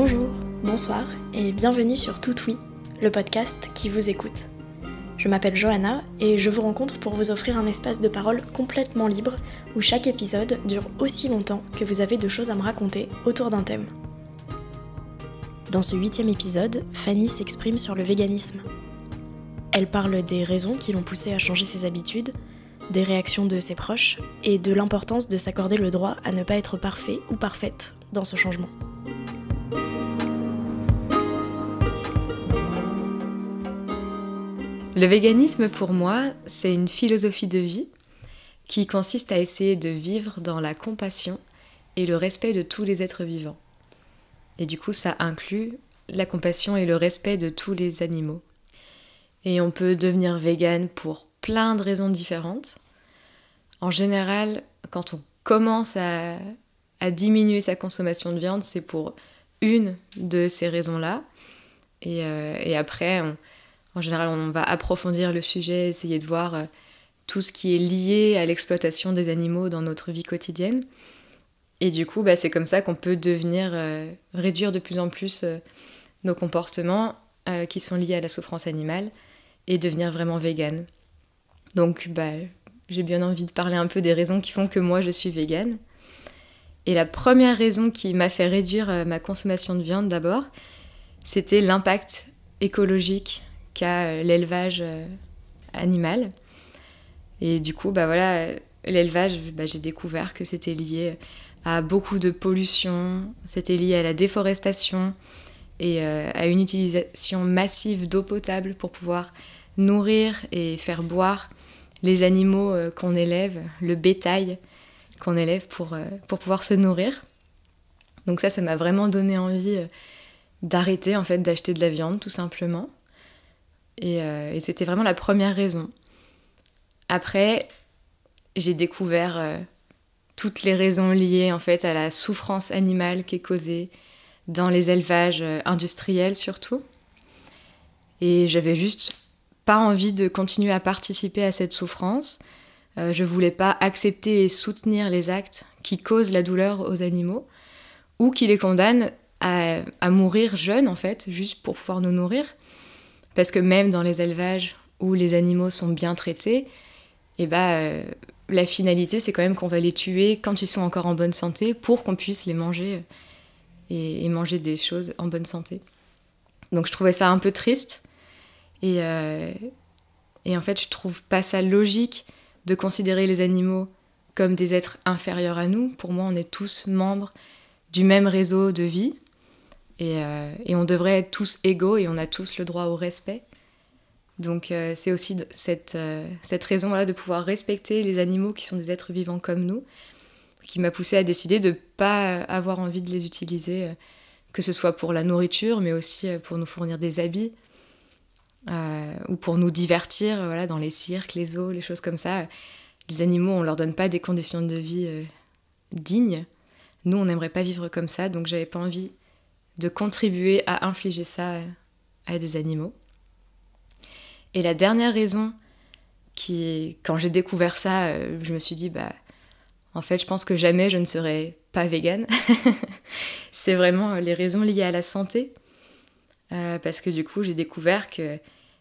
Bonjour, bonsoir et bienvenue sur Tout Oui, le podcast qui vous écoute. Je m'appelle Johanna et je vous rencontre pour vous offrir un espace de parole complètement libre où chaque épisode dure aussi longtemps que vous avez de choses à me raconter autour d'un thème. Dans ce huitième épisode, Fanny s'exprime sur le véganisme. Elle parle des raisons qui l'ont poussée à changer ses habitudes, des réactions de ses proches et de l'importance de s'accorder le droit à ne pas être parfait ou parfaite dans ce changement. Le véganisme pour moi, c'est une philosophie de vie qui consiste à essayer de vivre dans la compassion et le respect de tous les êtres vivants. Et du coup, ça inclut la compassion et le respect de tous les animaux. Et on peut devenir vegan pour plein de raisons différentes. En général, quand on commence à, diminuer sa consommation de viande, c'est pour une de ces raisons-là. Et, euh, après, en général, on va approfondir le sujet, essayer de voir euh, tout ce qui est lié à l'exploitation des animaux dans notre vie quotidienne. Et du coup, bah, c'est comme ça qu'on peut devenir, euh, réduire de plus en plus nos comportements qui sont liés à la souffrance animale et devenir vraiment vegan. Donc bah, j'ai bien envie de parler un peu des raisons qui font que moi je suis végane. Et la première raison qui m'a fait réduire euh, ma consommation de viande d'abord, c'était l'impact écologique euh, l'élevage euh, animal. Et du coup, bah voilà, l'élevage, bah, j'ai découvert que c'était lié à beaucoup de pollution, c'était lié à la déforestation et à une utilisation massive d'eau potable pour pouvoir nourrir et faire boire les animaux euh, qu'on élève, le bétail qu'on élève pour, euh, pour pouvoir se nourrir. Donc ça, ça m'a vraiment donné envie euh, d'arrêter en fait d'acheter de la viande tout simplement. Et, c'était vraiment la première raison. Après, j'ai découvert toutes les raisons liées en fait à la souffrance animale qui est causée dans les élevages industriels surtout. Et j'avais juste pas envie de continuer à participer à cette souffrance. Euh, je voulais pas accepter et soutenir les actes qui causent la douleur aux animaux ou qui les condamnent à, mourir jeunes en fait, juste pour pouvoir nous nourrir. Parce que même dans les élevages où les animaux sont bien traités, eh bah, euh, la finalité c'est quand même qu'on va les tuer quand ils sont encore en bonne santé pour qu'on puisse les manger et, et manger des choses en bonne santé. Donc je trouvais ça un peu triste. Et, euh, et en fait, je trouve pas ça logique de considérer les animaux comme des êtres inférieurs à nous. Pour moi, on est tous membres du même réseau de vie. Et, euh, et on devrait être tous égaux et on a tous le droit au respect. Donc euh, c'est aussi cette, cette raison-là de pouvoir respecter les animaux qui sont des êtres vivants comme nous, qui m'a poussé à décider de ne pas avoir envie de les utiliser, que ce soit pour la nourriture, mais aussi pour nous fournir des habits, euh, ou pour nous divertir voilà, dans les cirques, les zoos, les choses comme ça. Les animaux, on leur donne pas des conditions de vie euh, dignes. Nous, on n'aimerait pas vivre comme ça, donc j'avais pas envie de contribuer à infliger ça euh, à des animaux. Et la dernière raison qui, quand j'ai découvert ça, je me suis dit, bah, en fait, je pense que jamais je ne serai pas végane. c'est vraiment les raisons liées à la santé. parce que du coup, j'ai découvert que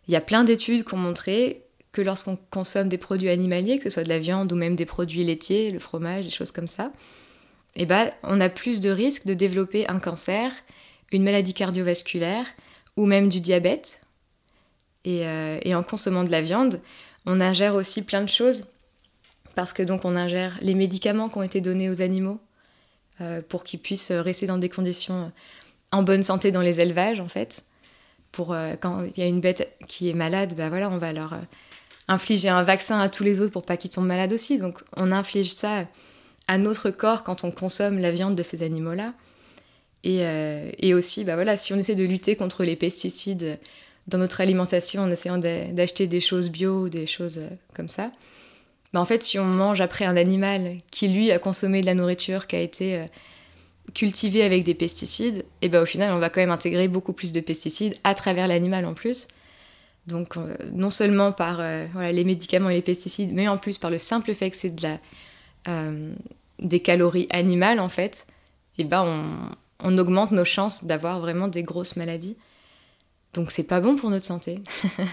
il y a plein d'études qui ont montré que lorsqu'on consomme des produits animaliers, que ce soit de la viande ou même des produits laitiers, le fromage, des choses comme ça, eh ben, on a plus de risques de développer un cancer, une maladie cardiovasculaire ou même du diabète. Et, euh, en consommant de la viande, on ingère aussi plein de choses parce que donc on ingère les médicaments qui ont été donnés aux animaux euh, pour qu'ils puissent rester dans des conditions en bonne santé dans les élevages en fait pour euh, quand il y a une bête qui est malade, bah voilà, on va leur infliger un vaccin à tous les autres pour pas qu'ils tombent malades aussi. Donc on inflige ça à notre corps quand on consomme la viande de ces animaux-là. Et, euh, et, aussi, bah voilà, si on essaie de lutter contre les pesticides dans notre alimentation en essayant d'acheter des choses bio ou des choses comme ça, bah en fait, si on mange après un animal qui, lui, a consommé de la nourriture qui a été cultivé avec des pesticides, et ben au final, on va quand même intégrer beaucoup plus de pesticides à travers l'animal en plus. Donc, euh, non seulement par euh, les médicaments et les pesticides, mais en plus par le simple fait que c'est de la, euh, des calories animales, en fait, et ben on augmente nos chances d'avoir vraiment des grosses maladies. Donc c'est pas bon pour notre santé.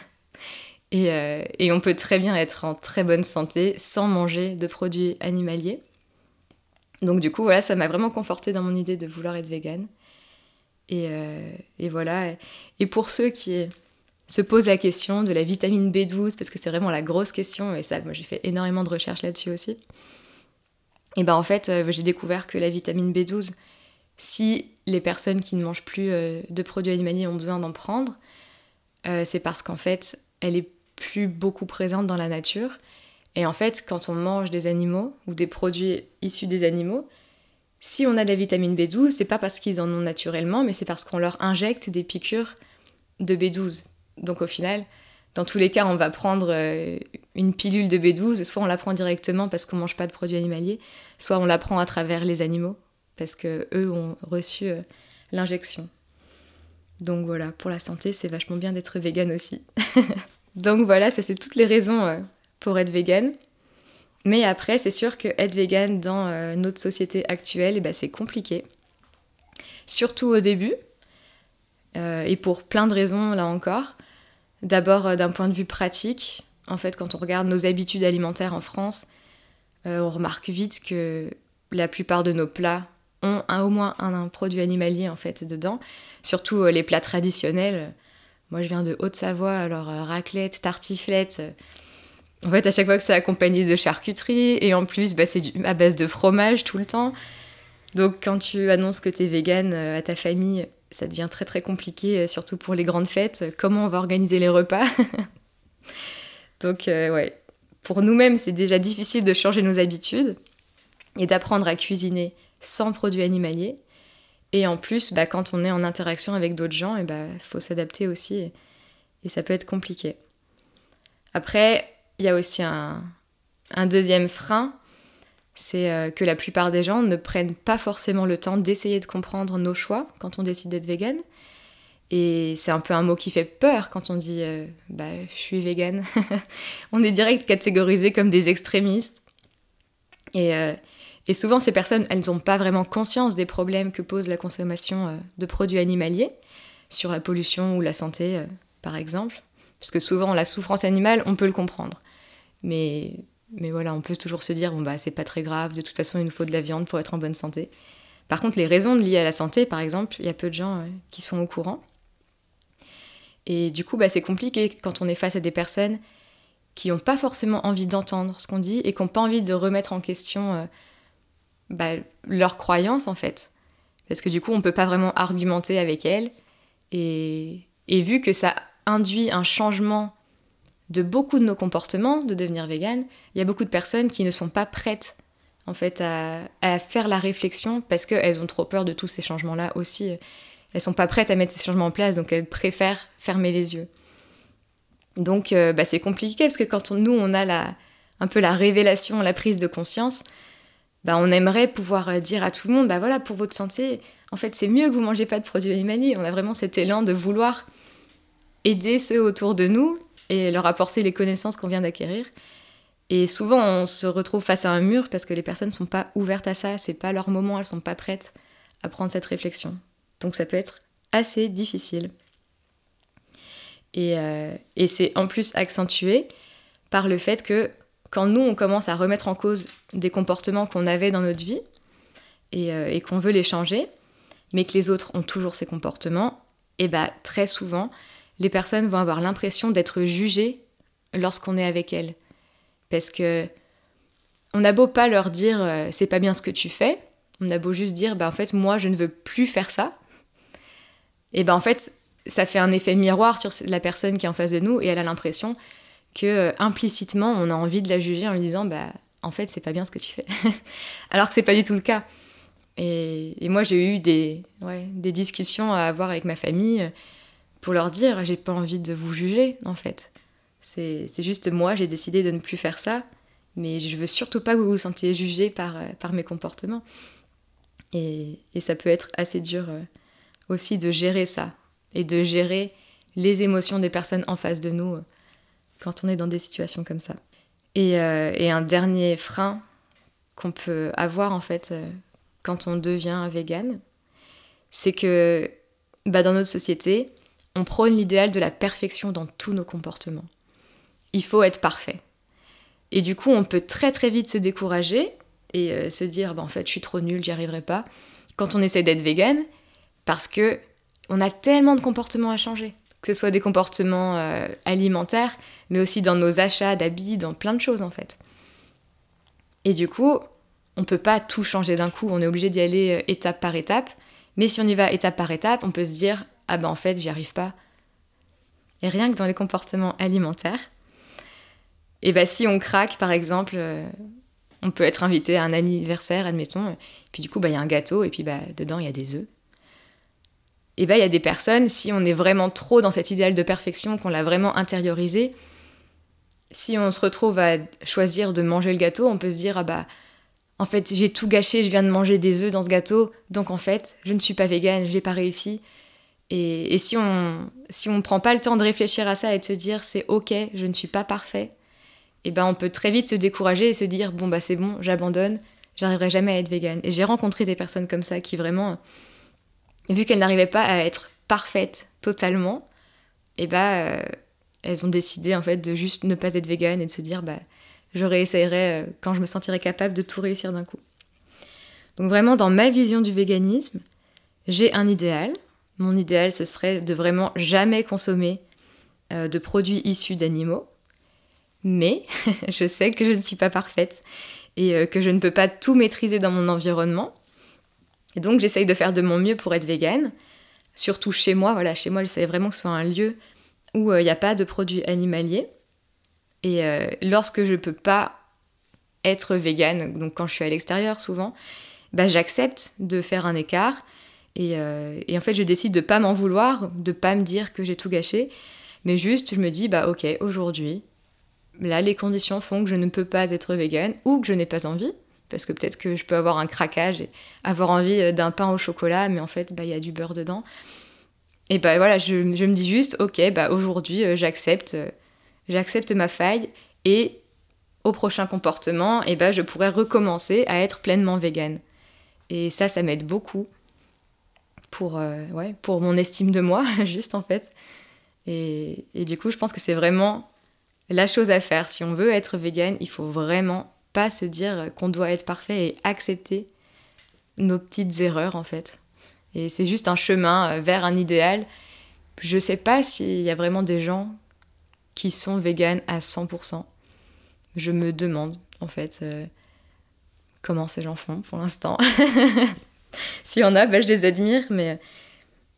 Euh, et, on peut très bien être en très bonne santé sans manger de produits animaliers. Donc du coup, voilà, ça m'a vraiment conforté dans mon idée de vouloir être végane. Et, euh, et, voilà. Et pour ceux qui se posent la question de la vitamine B12, parce que c'est vraiment la grosse question, et ça, moi j'ai fait énormément de recherches là-dessus aussi. Et ben en fait, euh, j'ai découvert que la vitamine B12, si les personnes qui ne mangent plus de produits animaliers ont besoin d'en prendre, c'est parce qu'en fait, elle est plus beaucoup présente dans la nature. Et en fait, quand on mange des animaux ou des produits issus des animaux, si on a de la vitamine B12, c'est pas parce qu'ils en ont naturellement, mais c'est parce qu'on leur injecte des piqûres de B12. Donc au final, dans tous les cas, on va prendre euh, une pilule de B12, soit on la prend directement parce qu'on mange pas de produits animaliers, soit on la prend à travers les animaux parce que eux ont reçu euh, l'injection. Donc voilà, pour la santé, c'est vachement bien d'être vegan aussi. Donc voilà, ça c'est toutes les raisons euh, pour être vegan. Mais après, c'est sûr que être vegan dans euh, notre société actuelle, eh ben, c'est compliqué. Surtout au début, et pour plein de raisons là encore. D'abord d'un point de vue pratique, en fait quand on regarde nos habitudes alimentaires en France, on remarque vite que la plupart de nos plats ont au moins un, produit animalier en fait dedans. Surtout les plats traditionnels, moi, je viens de Haute-Savoie, alors euh, raclette, tartiflette. Euh, en fait, à chaque fois que c'est accompagné de charcuterie, et en plus, bah, c'est à base de fromage tout le temps. Donc, quand tu annonces que tu es végane euh, à ta famille, ça devient très très compliqué, surtout pour les grandes fêtes. Comment on va organiser les repas Donc, ouais, pour nous-mêmes, c'est déjà difficile de changer nos habitudes et d'apprendre à cuisiner sans produits animaliers. Et en plus, bah, quand on est en interaction avec d'autres gens, il bah, faut s'adapter aussi. Et, ça peut être compliqué. Après, il y a aussi un, deuxième frein, c'est euh, que la plupart des gens ne prennent pas forcément le temps d'essayer de comprendre nos choix quand on décide d'être vegan. Et c'est un peu un mot qui fait peur quand on dit euh, bah, je suis vegan. on est direct catégorisé comme des extrémistes. Et, euh, et souvent, ces personnes, elles n'ont pas vraiment conscience des problèmes que pose la consommation euh, de produits animaliers sur la pollution ou la santé, euh, par exemple. Parce que souvent, la souffrance animale, on peut le comprendre. Mais, mais voilà, on peut toujours se dire, bon, bah, c'est pas très grave, de toute façon, il nous faut de la viande pour être en bonne santé. Par contre, les raisons liées à la santé, par exemple, il y a peu de gens euh, qui sont au courant. Et du coup, bah, c'est compliqué quand on est face à des personnes qui n'ont pas forcément envie d'entendre ce qu'on dit et qui n'ont pas envie de remettre en question bah, leurs croyances en fait. Parce que du coup, on ne peut pas vraiment argumenter avec elles. Et, et, vu que ça induit un changement de beaucoup de nos comportements, de devenir vegan, il y a beaucoup de personnes qui ne sont pas prêtes en fait à, à faire la réflexion parce qu'elles ont trop peur de tous ces changements-là aussi. Elles sont pas prêtes à mettre ces changements en place, donc elles préfèrent fermer les yeux. Donc euh, bah, c'est compliqué parce que quand nous on a la, un peu la révélation, la prise de conscience, bah, on aimerait pouvoir euh, dire à tout le monde, bah voilà, pour votre santé, en fait, c'est mieux que vous mangez pas de produits animaliers. On a vraiment cet élan de vouloir aider ceux autour de nous et leur apporter les connaissances qu'on vient d'acquérir. Et souvent, on se retrouve face à un mur parce que les personnes ne sont pas ouvertes à ça, c'est pas leur moment, elles sont pas prêtes à prendre cette réflexion. Donc ça peut être assez difficile. Et, euh, et c'est en plus accentué par le fait que quand nous, on commence à remettre en cause des comportements qu'on avait dans notre vie euh, et, qu'on veut les changer, mais que les autres ont toujours ces comportements, et bah très souvent, les personnes vont avoir l'impression d'être jugées lorsqu'on est avec elles. Parce que on a beau pas leur dire euh, c'est pas bien ce que tu fais, on a beau juste dire bah en fait moi je ne veux plus faire ça. Et ben en fait ça fait un effet miroir sur la personne qui est en face de nous et elle a l'impression que euh, implicitement on a envie de la juger en lui disant bah en fait c'est pas bien ce que tu fais. Alors que c'est pas du tout le cas. Et, moi j'ai eu des, des discussions à avoir avec ma famille euh, pour leur dire j'ai pas envie de vous juger en fait. C'est juste moi j'ai décidé de ne plus faire ça mais je veux surtout pas que vous vous sentiez jugé par, euh, par mes comportements. Et, et, ça peut être assez dur aussi de gérer ça et de gérer les émotions des personnes en face de nous quand on est dans des situations comme ça. Et, euh, un dernier frein qu'on peut avoir en fait euh, quand on devient vegan, c'est que bah, dans notre société, on prône l'idéal de la perfection dans tous nos comportements. Il faut être parfait. Et du coup, on peut très très vite se décourager et euh, se dire bah, en fait, je suis trop nulle, j'y arriverai pas quand on essaie d'être vegan parce que on a tellement de comportements à changer. Que ce soit des comportements euh, alimentaires, mais aussi dans nos achats d'habits, dans plein de choses en fait. Et du coup, on peut pas tout changer d'un coup, on est obligé d'y aller euh, étape par étape. Mais si on y va étape par étape, on peut se dire ah ben en fait, j'y arrive pas. Et rien que dans les comportements alimentaires, et ben si on craque par exemple, euh, on peut être invité à un anniversaire, admettons, puis du coup bah il y a un gâteau et puis bah dedans il y a des œufs. Et ben il y a des personnes, si on est vraiment trop dans cet idéal de perfection, qu'on l'a vraiment intériorisé, si on se retrouve à choisir de manger le gâteau, on peut se dire ah bah en fait, j'ai tout gâché, je viens de manger des œufs dans ce gâteau, donc en fait, je ne suis pas végane, j'ai pas réussi. Et, si on si on prend pas le temps de réfléchir à ça et de se dire c'est ok, je ne suis pas parfait, et eh ben on peut très vite se décourager et se dire bon bah c'est bon, j'abandonne, j'arriverai jamais à être végane. Et j'ai rencontré des personnes comme ça qui vraiment, vu qu'elles n'arrivaient pas à être parfaites totalement, et eh ben elles ont décidé en fait de juste ne pas être végane et de se dire bah je réessayerai euh, quand je me sentirai capable de tout réussir d'un coup. Donc vraiment, dans ma vision du véganisme, j'ai un idéal. Mon idéal, ce serait de vraiment jamais consommer euh, de produits issus d'animaux. Mais je sais que je ne suis pas parfaite et euh, que je ne peux pas tout maîtriser dans mon environnement. Et donc j'essaye de faire de mon mieux pour être végane. Surtout chez moi, voilà, chez moi, je savais vraiment que ce soit un lieu où il n'y a pas de produits animaliers. Et euh, lorsque je peux pas être végane, donc quand je suis à l'extérieur souvent, bah, j'accepte de faire un écart. Euh, et, en fait, je décide de pas m'en vouloir, de pas me dire que j'ai tout gâché, mais juste je me dis, bah ok, aujourd'hui, là, les conditions font que je ne peux pas être végane ou que je n'ai pas envie, parce que peut-être que je peux avoir un craquage et avoir envie euh, d'un pain au chocolat, mais en fait, bah, il y a du beurre dedans. Et bah voilà, je, me dis juste, ok, bah aujourd'hui, j'accepte j'accepte ma faille et au prochain comportement, eh ben, je pourrais recommencer à être pleinement végane. Et ça, ça m'aide beaucoup pour, euh, ouais, pour mon estime de moi, juste en fait. Et, et du coup, je pense que c'est vraiment la chose à faire. Si on veut être végane, il faut vraiment pas se dire qu'on doit être parfait et accepter nos petites erreurs en fait. Et c'est juste un chemin vers un idéal. Je sais pas s'il y a vraiment des gens qui sont véganes à 100%. Je me demande, en fait, euh, comment ces gens font pour l'instant. S'il y en a, bah, je les admire, mais,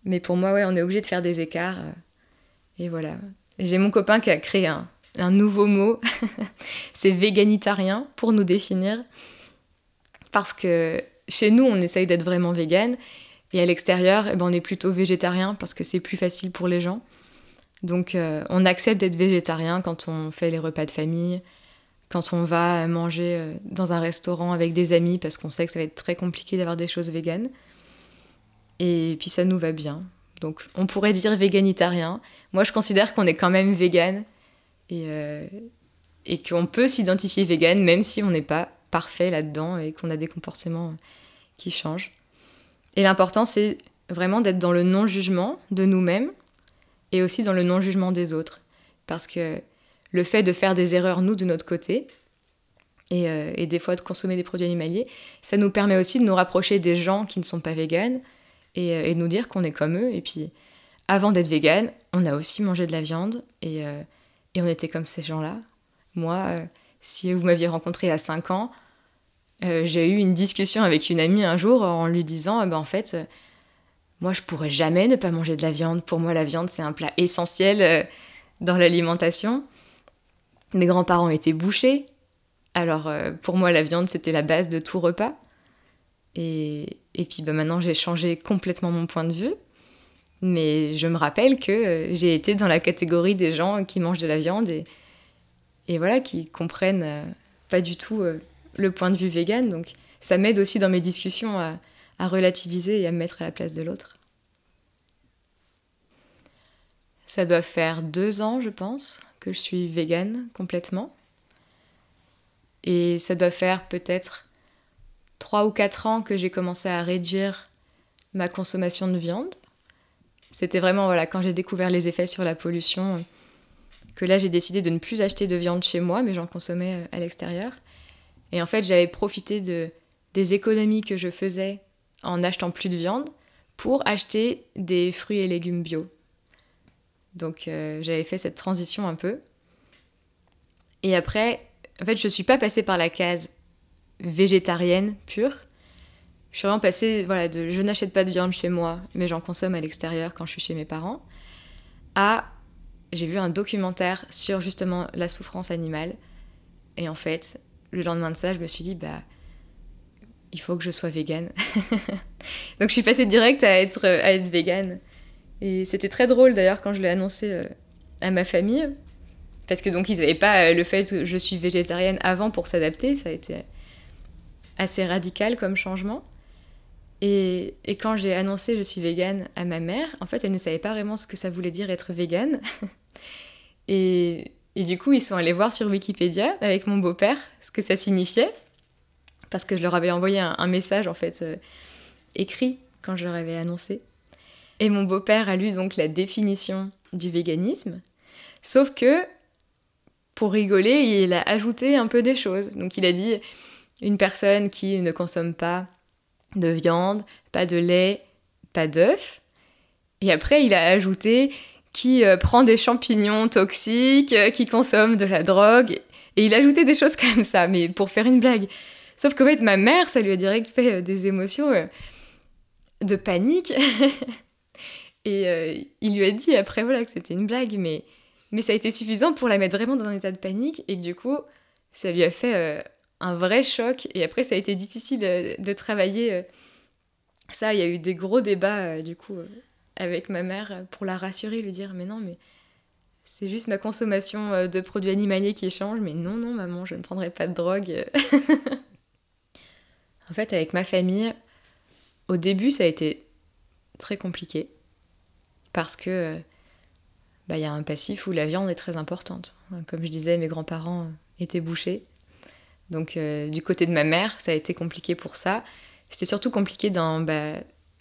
mais pour moi, ouais, on est obligé de faire des écarts. Euh, et voilà. J'ai mon copain qui a créé un, un nouveau mot, c'est véganitarien pour nous définir. Parce que chez nous, on essaye d'être vraiment vegan, et à l'extérieur, eh ben, on est plutôt végétarien parce que c'est plus facile pour les gens. Donc euh, on accepte d'être végétarien quand on fait les repas de famille, quand on va manger euh, dans un restaurant avec des amis parce qu'on sait que ça va être très compliqué d'avoir des choses véganes. Et puis ça nous va bien. Donc on pourrait dire véganitarien. Moi je considère qu'on est quand même vegan et, euh, et qu'on peut s'identifier vegan même si on n'est pas parfait là-dedans et qu'on a des comportements qui changent. Et l'important c'est vraiment d'être dans le non-jugement de nous-mêmes et aussi dans le non-jugement des autres. Parce que le fait de faire des erreurs, nous, de notre côté, et, euh, et, des fois de consommer des produits animaliers, ça nous permet aussi de nous rapprocher des gens qui ne sont pas véganes et, euh, de nous dire qu'on est comme eux. Et puis, avant d'être végane, on a aussi mangé de la viande et, et on était comme ces gens-là. Moi, si vous m'aviez rencontré à 5 ans, j'ai eu une discussion avec une amie un jour en lui disant, ben, en fait, moi, je pourrais jamais ne pas manger de la viande. Pour moi, la viande, c'est un plat essentiel euh, dans l'alimentation. Mes grands-parents étaient bouchés. Alors, euh, pour moi, la viande, c'était la base de tout repas. Et, et puis, bah, maintenant, j'ai changé complètement mon point de vue. Mais je me rappelle que euh, j'ai été dans la catégorie des gens qui mangent de la viande et, voilà, qui comprennent pas du tout le point de vue vegan. Donc, ça m'aide aussi dans mes discussions à à relativiser et à me mettre à la place de l'autre. Ça doit faire deux ans, je pense, que je suis végane complètement. Et ça doit faire peut-être trois ou quatre ans que j'ai commencé à réduire ma consommation de viande. C'était vraiment voilà, quand j'ai découvert les effets sur la pollution que là j'ai décidé de ne plus acheter de viande chez moi, mais j'en consommais euh, à l'extérieur. Et en fait, j'avais profité de, des économies que je faisais en achetant plus de viande pour acheter des fruits et légumes bio. Donc euh, j'avais fait cette transition un peu. Et après, en fait, je ne suis pas passée par la case végétarienne pure. Je suis vraiment passée voilà, de je n'achète pas de viande chez moi, mais j'en consomme à l'extérieur quand je suis chez mes parents, à j'ai vu un documentaire sur justement la souffrance animale. Et en fait, le lendemain de ça, je me suis dit, bah, il faut que je sois végane. Donc je suis passée direct à être, à être végane. Et c'était très drôle d'ailleurs quand je l'ai annoncé euh, à ma famille. Parce que donc ils n'avaient pas euh, le fait que je suis végétarienne avant pour s'adapter. Ça a été assez radical comme changement. Et, quand j'ai annoncé je suis végane à ma mère, en fait elle ne savait pas vraiment ce que ça voulait dire être végane. et, et du coup ils sont allés voir sur Wikipédia avec mon beau-père ce que ça signifiait parce que je leur avais envoyé un, message en fait euh, écrit quand je leur avais annoncé. Et mon beau-père a lu donc la définition du véganisme, sauf que pour rigoler, il a ajouté un peu des choses. Donc il a dit une personne qui ne consomme pas de viande, pas de lait, pas d'œufs. Et après, il a ajouté qui euh, prend des champignons toxiques, euh, qui consomme de la drogue. Et il a ajouté des choses comme ça, mais pour faire une blague. Sauf qu'en fait, ma mère, ça lui a direct fait euh, des émotions de panique. et il lui a dit après voilà que c'était une blague, mais, mais ça a été suffisant pour la mettre vraiment dans un état de panique. Et du coup, ça lui a fait un vrai choc. Et après, ça a été difficile de, travailler. ça, il y a eu des gros débats, du coup, avec ma mère pour la rassurer, lui dire Mais non, mais c'est juste ma consommation de produits animaliers qui change. Mais non, non, maman, je ne prendrai pas de drogue. En fait, avec ma famille, au début, ça a été très compliqué parce que bah, il y a un passif où la viande est très importante. Comme je disais, mes grands-parents étaient bouchés. Donc euh, du côté de ma mère, ça a été compliqué pour ça. C'était surtout compliqué dans bah,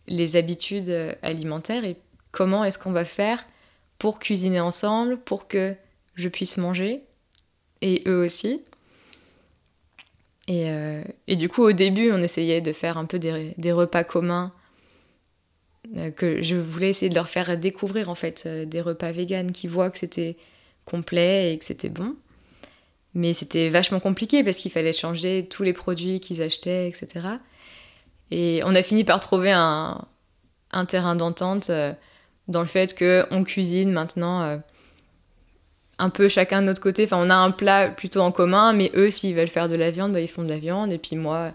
les habitudes alimentaires et comment est-ce qu'on va faire pour cuisiner ensemble, pour que je puisse manger, et eux aussi. Euh, et, du coup, au début, on essayait de faire un peu des, repas communs, euh, que je voulais essayer de leur faire découvrir en fait euh, des repas véganes qui voient que c'était complet et que c'était bon. Mais c'était vachement compliqué parce qu'il fallait changer tous les produits qu'ils achetaient, etc. Et on a fini par trouver un, terrain d'entente dans le fait qu'on cuisine maintenant un peu chacun de notre côté. Enfin, on a un plat plutôt en commun, mais eux, s'ils veulent faire de la viande, bah, ils font de la viande. Et puis moi,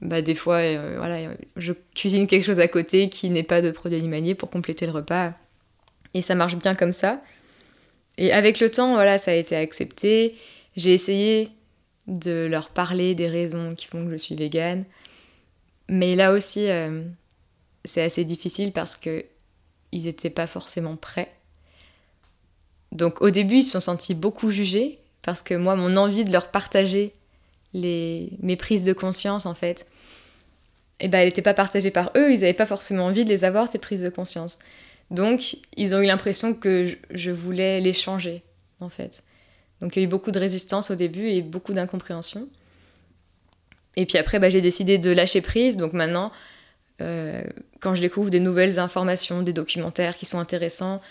bah, des fois, euh, voilà, je cuisine quelque chose à côté qui n'est pas de produits animaliers pour compléter le repas. Et ça marche bien comme ça. Et avec le temps, voilà, ça a été accepté. J'ai essayé de leur parler des raisons qui font que je suis végane. Mais là aussi, euh, c'est assez difficile parce que ils n'étaient pas forcément prêts donc au début, ils se sont sentis beaucoup jugés parce que moi, mon envie de leur partager les, mes prises de conscience, en fait, eh ben, elle n'était pas partagée par eux, ils n'avaient pas forcément envie de les avoir, ces prises de conscience. Donc, ils ont eu l'impression que je, voulais les changer, en fait. Donc, il y a eu beaucoup de résistance au début et beaucoup d'incompréhension. Et puis après, bah, j'ai décidé de lâcher prise. Donc maintenant, euh, quand je découvre des nouvelles informations, des documentaires qui sont intéressants,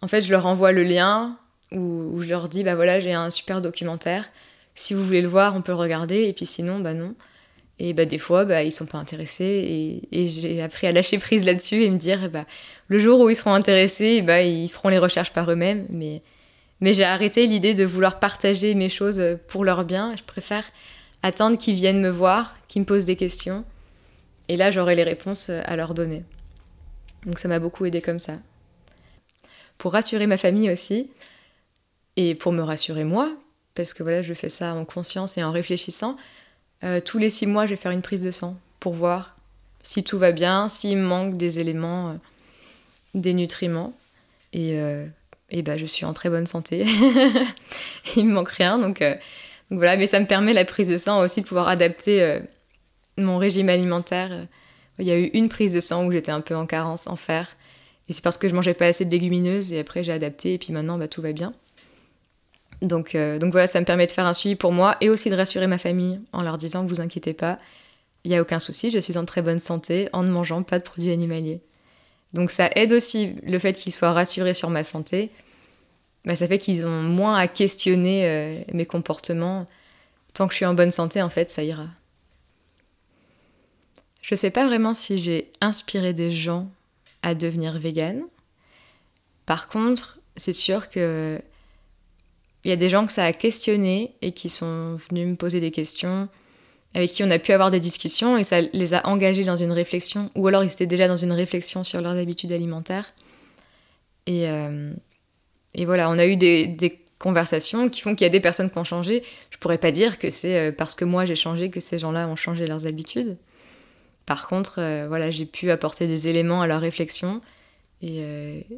en fait, je leur envoie le lien où, je leur dis bah voilà, j'ai un super documentaire. Si vous voulez le voir, on peut le regarder. Et puis sinon, bah non. Et bah des fois, bah, ils sont pas intéressés. Et, j'ai appris à lâcher prise là-dessus et me dire bah, le jour où ils seront intéressés, bah, ils feront les recherches par eux-mêmes. Mais, mais j'ai arrêté l'idée de vouloir partager mes choses pour leur bien. Je préfère attendre qu'ils viennent me voir, qu'ils me posent des questions. Et là, j'aurai les réponses à leur donner. Donc ça m'a beaucoup aidé comme ça pour rassurer ma famille aussi, et pour me rassurer moi, parce que voilà, je fais ça en conscience et en réfléchissant. Euh, tous les six mois, je vais faire une prise de sang pour voir si tout va bien, s'il me manque des éléments, euh, des nutriments. Et, euh, et bah, je suis en très bonne santé. Il me manque rien. Donc, donc, voilà, mais ça me permet la prise de sang aussi de pouvoir adapter mon régime alimentaire Il y a eu une prise de sang où j'étais un peu en carence, en fer. Et c'est parce que je mangeais pas assez de légumineuses et après j'ai adapté et puis maintenant bah, tout va bien. Donc, euh, donc voilà, ça me permet de faire un suivi pour moi et aussi de rassurer ma famille en leur disant vous inquiétez pas, il n'y a aucun souci, je suis en très bonne santé en ne mangeant pas de produits animaliers. Donc ça aide aussi le fait qu'ils soient rassurés sur ma santé. Bah, ça fait qu'ils ont moins à questionner euh, mes comportements. Tant que je suis en bonne santé, en fait, ça ira. Je sais pas vraiment si j'ai inspiré des gens à devenir vegan. Par contre, c'est sûr que il y a des gens que ça a questionné et qui sont venus me poser des questions, avec qui on a pu avoir des discussions et ça les a engagés dans une réflexion, ou alors ils étaient déjà dans une réflexion sur leurs habitudes alimentaires. Et, euh, et voilà, on a eu des, conversations qui font qu'il y a des personnes qui ont changé. Je pourrais pas dire que c'est euh, parce que moi j'ai changé que ces gens-là ont changé leurs habitudes. Par contre, euh, voilà, j'ai pu apporter des éléments à leur réflexion et,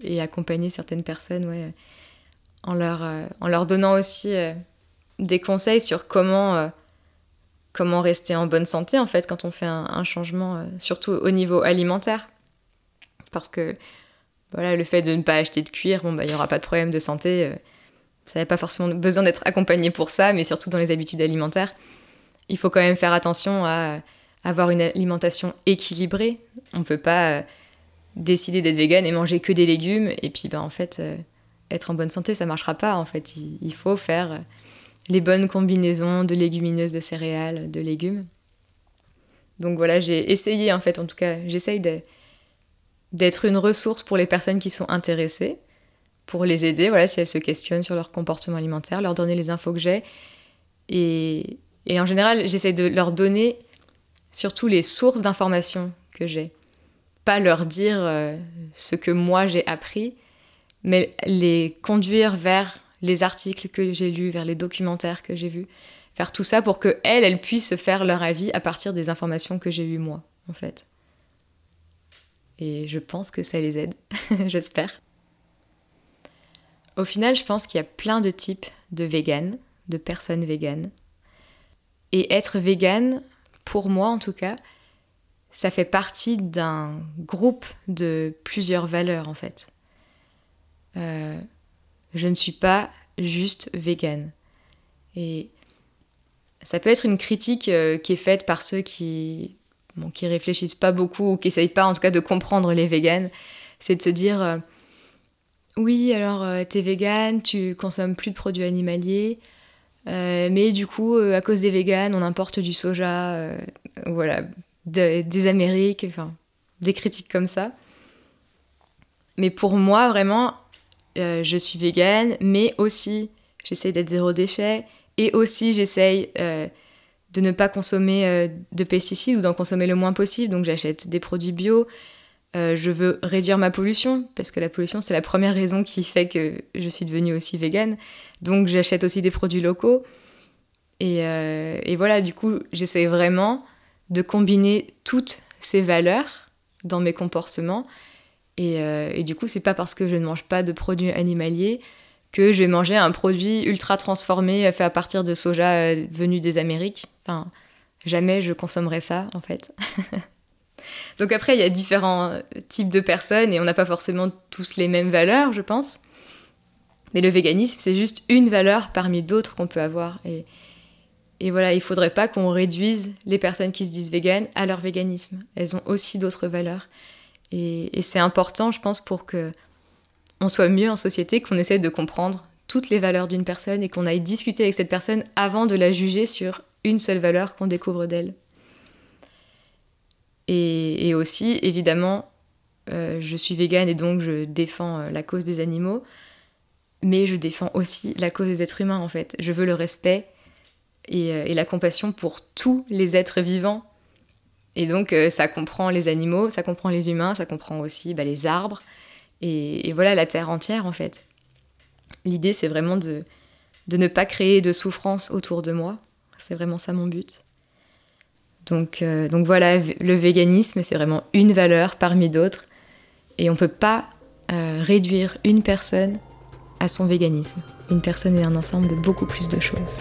et accompagner certaines personnes ouais, en, leur, en leur donnant aussi des conseils sur comment comment rester en bonne santé en fait quand on fait un, changement, euh, surtout au niveau alimentaire. Parce que voilà, le fait de ne pas acheter de cuir, bon, bah, il n'y aura pas de problème de santé. Euh, ça n'a pas forcément besoin d'être accompagné pour ça, mais surtout dans les habitudes alimentaires. Il faut quand même faire attention à avoir une alimentation équilibrée. On ne peut pas euh, décider d'être vegan et manger que des légumes, et puis bah, en fait, être en bonne santé, ça marchera pas. En fait, il faut faire les bonnes combinaisons de légumineuses, de céréales, de légumes. Donc voilà, j'ai essayé en fait, en tout cas, j'essaye d'être une ressource pour les personnes qui sont intéressées, pour les aider, voilà, si elles se questionnent sur leur comportement alimentaire, leur donner les infos que j'ai. Et, en général, j'essaye de leur donner surtout les sources d'informations que j'ai. Pas leur dire euh, ce que moi j'ai appris, mais les conduire vers les articles que j'ai lus, vers les documentaires que j'ai vus, faire tout ça pour que elles, elles puissent se faire leur avis à partir des informations que j'ai eues moi, en fait. Et je pense que ça les aide, j'espère. Au final, je pense qu'il y a plein de types de véganes, de personnes véganes. Et être végane, pour moi en tout cas, ça fait partie d'un groupe de plusieurs valeurs en fait. Euh, je ne suis pas juste végane. Et ça peut être une critique euh, qui est faite par ceux qui, bon, qui réfléchissent pas beaucoup ou qui essayent pas en tout cas de comprendre les véganes. C'est de se dire euh, oui, alors euh, t'es végane, tu consommes plus de produits animaliers, mais du coup, à cause des véganes, on importe du soja, voilà, des Amériques, enfin, des critiques comme ça. Mais pour moi, vraiment, euh, je suis végane, mais aussi j'essaye d'être zéro déchet et aussi j'essaye euh, de ne pas consommer euh, de pesticides ou d'en consommer le moins possible. Donc j'achète des produits bio. je veux réduire ma pollution parce que la pollution c'est la première raison qui fait que je suis devenue aussi végane. Donc j'achète aussi des produits locaux. Et, et voilà, du coup, j'essaye vraiment de combiner toutes ces valeurs dans mes comportements euh, et, du coup, c'est pas parce que je ne mange pas de produits animaliers que je vais manger un produit ultra transformé euh, fait à partir de soja euh, venu des Amériques. Enfin, jamais je consommerai ça, en fait. Donc après, il y a différents types de personnes et on n'a pas forcément tous les mêmes valeurs, je pense. Mais le véganisme, c'est juste une valeur parmi d'autres qu'on peut avoir. Et, et voilà, il faudrait pas qu'on réduise les personnes qui se disent véganes à leur véganisme. Elles ont aussi d'autres valeurs. Et, c'est important, je pense, pour que on soit mieux en société, qu'on essaie de comprendre toutes les valeurs d'une personne et qu'on aille discuter avec cette personne avant de la juger sur une seule valeur qu'on découvre d'elle. Et, aussi, évidemment, euh, je suis végane et donc je défends euh, la cause des animaux, mais je défends aussi la cause des êtres humains en fait. Je veux le respect et, euh, et la compassion pour tous les êtres vivants et donc euh, ça comprend les animaux, ça comprend les humains, ça comprend aussi bah, les arbres, et, voilà la Terre entière en fait. L'idée c'est vraiment de, de ne pas créer de souffrance autour de moi, c'est vraiment ça mon but. Donc, euh, donc voilà, le véganisme c'est vraiment une valeur parmi d'autres, et on ne peut pas euh, réduire une personne à son véganisme. Une personne est un ensemble de beaucoup plus de choses.